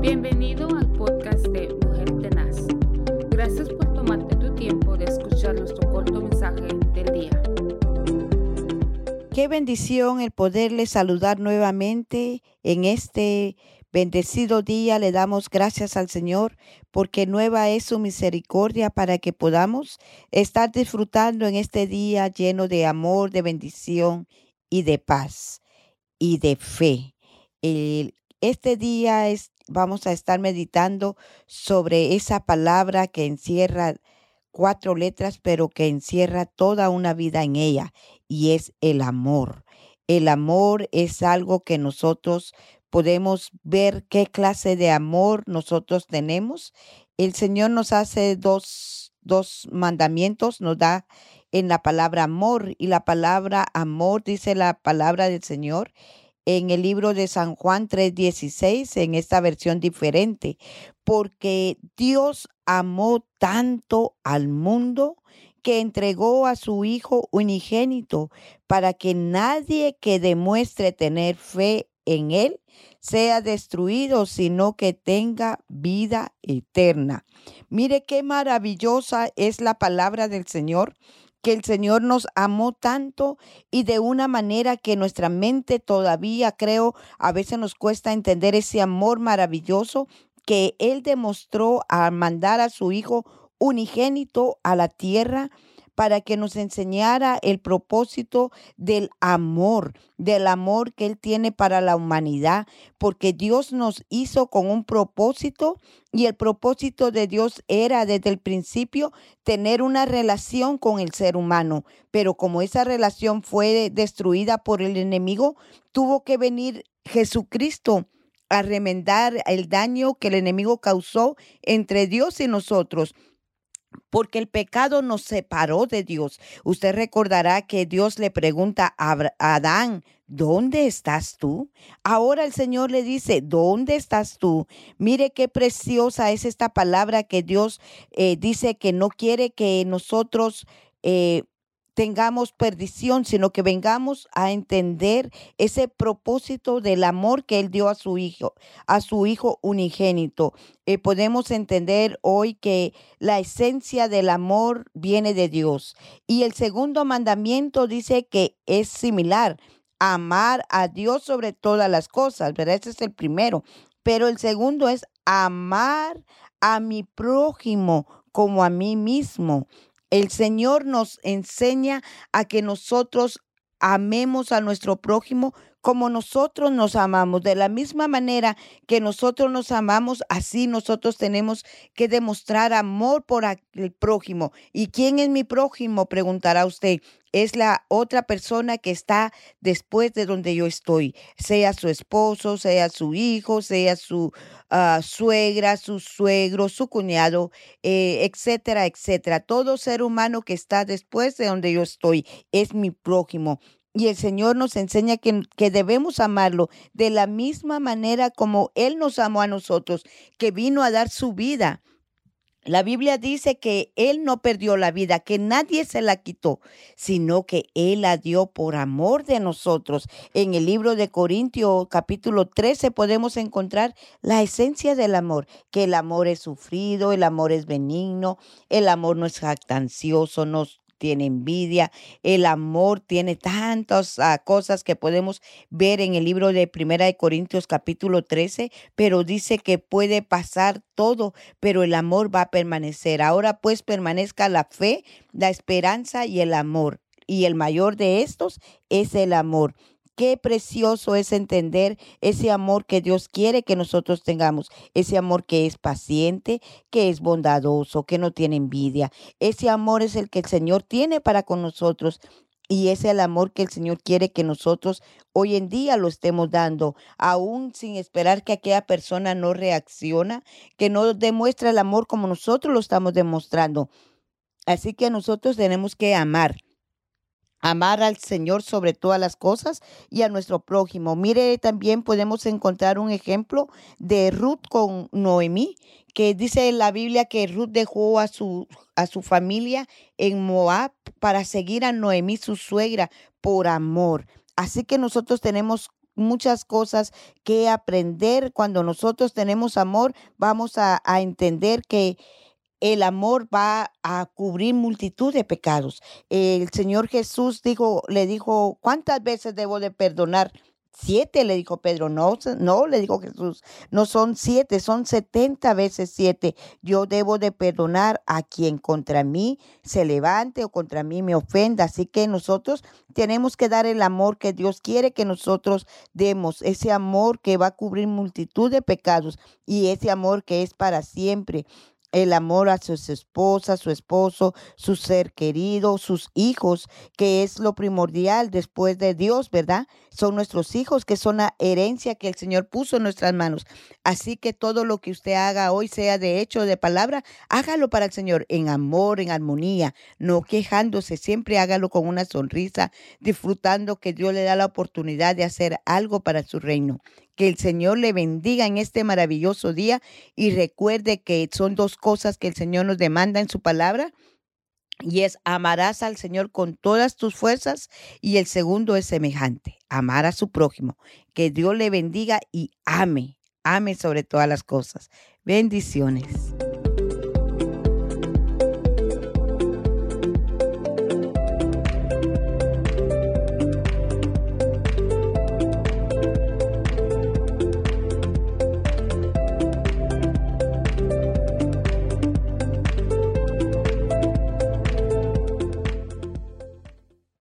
Bienvenido al podcast de Mujer Tenaz. Gracias por tomarte tu tiempo de escuchar nuestro corto mensaje del día. Qué bendición el poderle saludar nuevamente en este bendecido día. Le damos gracias al Señor porque nueva es su misericordia para que podamos estar disfrutando en este día lleno de amor, de bendición y de paz y de fe. este día es, vamos a estar meditando sobre esa palabra que encierra cuatro letras, pero que encierra toda una vida en ella, y es el amor. El amor es algo que nosotros podemos ver qué clase de amor nosotros tenemos. El Señor nos hace dos, dos mandamientos, nos da en la palabra amor, y la palabra amor, dice la palabra del Señor, en el libro de San Juan 3:16, en esta versión diferente, porque Dios amó tanto al mundo que entregó a su Hijo unigénito para que nadie que demuestre tener fe en Él sea destruido, sino que tenga vida eterna. Mire qué maravillosa es la palabra del Señor que el Señor nos amó tanto y de una manera que nuestra mente todavía creo a veces nos cuesta entender ese amor maravilloso que Él demostró al mandar a su Hijo unigénito a la tierra para que nos enseñara el propósito del amor, del amor que Él tiene para la humanidad, porque Dios nos hizo con un propósito y el propósito de Dios era desde el principio tener una relación con el ser humano, pero como esa relación fue destruida por el enemigo, tuvo que venir Jesucristo a remendar el daño que el enemigo causó entre Dios y nosotros porque el pecado nos separó de Dios. Usted recordará que Dios le pregunta a Adán, ¿dónde estás tú? Ahora el Señor le dice, ¿dónde estás tú? Mire qué preciosa es esta palabra que Dios eh, dice que no quiere que nosotros eh, tengamos perdición, sino que vengamos a entender ese propósito del amor que Él dio a su Hijo, a su Hijo unigénito. Eh, podemos entender hoy que la esencia del amor viene de Dios. Y el segundo mandamiento dice que es similar, amar a Dios sobre todas las cosas, ¿verdad? Ese es el primero. Pero el segundo es amar a mi prójimo como a mí mismo. El Señor nos enseña a que nosotros amemos a nuestro prójimo como nosotros nos amamos. De la misma manera que nosotros nos amamos, así nosotros tenemos que demostrar amor por el prójimo. ¿Y quién es mi prójimo? Preguntará usted. Es la otra persona que está después de donde yo estoy, sea su esposo, sea su hijo, sea su ah, suegra, su suegro, su cuñado, eh, etcétera, etcétera. Todo ser humano que está después de donde yo estoy es mi prójimo. Y el Señor nos enseña que, que, debemos amarlo de la misma manera como Él nos amó a nosotros, que vino a dar su vida. La Biblia dice que Él no perdió la vida, que nadie se la quitó, sino que Él la dio por amor de nosotros. En el libro de Corintios capítulo 13 podemos encontrar la esencia del amor, que el amor es sufrido, el amor es benigno, el amor no es jactancioso, no, tiene envidia, el amor tiene tantas ah, cosas que podemos ver en el libro de Primera de Corintios capítulo 13, pero dice que puede pasar todo, pero el amor va a permanecer. Ahora pues permanezca la fe, la esperanza y el amor. Y el mayor de estos es el amor. Qué precioso es entender ese amor que Dios quiere que nosotros tengamos, ese amor que es paciente, que es bondadoso, que no tiene envidia. Ese amor es el que el Señor tiene para con nosotros. Y es el amor que el Señor quiere que nosotros hoy en día lo estemos dando, aún sin esperar que aquella persona no reacciona, que no demuestra el amor como nosotros lo estamos demostrando. Así que nosotros tenemos que amar amar al Señor sobre todas las cosas y a nuestro prójimo. Mire, también podemos encontrar un ejemplo de Ruth con Noemí, que dice la Biblia que Ruth dejó a su, a su familia en Moab para seguir a Noemí, su suegra, por amor. Así que nosotros tenemos muchas cosas que aprender. Cuando nosotros tenemos amor, vamos a, a entender que el amor va a cubrir multitud de pecados. El Señor Jesús dijo, le dijo, ¿cuántas veces debo de perdonar? Siete, le dijo Pedro. No, no, le dijo Jesús. No son siete, son setenta veces siete. Yo debo de perdonar a quien contra mí se levante o contra mí me ofenda. Así que nosotros tenemos que dar el amor que Dios quiere que nosotros demos. Ese amor que va a cubrir multitud de pecados y ese amor que es para siempre el amor a sus esposas, su esposo, su ser querido, sus hijos, que es lo primordial después de Dios, ¿verdad? Son nuestros hijos, que son la herencia que el Señor puso en nuestras manos. Así que todo lo que usted haga hoy, sea de hecho o de palabra, hágalo para el Señor en amor, en armonía, no quejándose, siempre hágalo con una sonrisa, disfrutando que Dios le da la oportunidad de hacer algo para su reino. Que el Señor le bendiga en este maravilloso día y recuerde que son dos cosas que el Señor nos demanda en su palabra. Y es amarás al Señor con todas tus fuerzas. Y el segundo es semejante, amar a su prójimo. Que Dios le bendiga y ame, ame sobre todas las cosas. Bendiciones.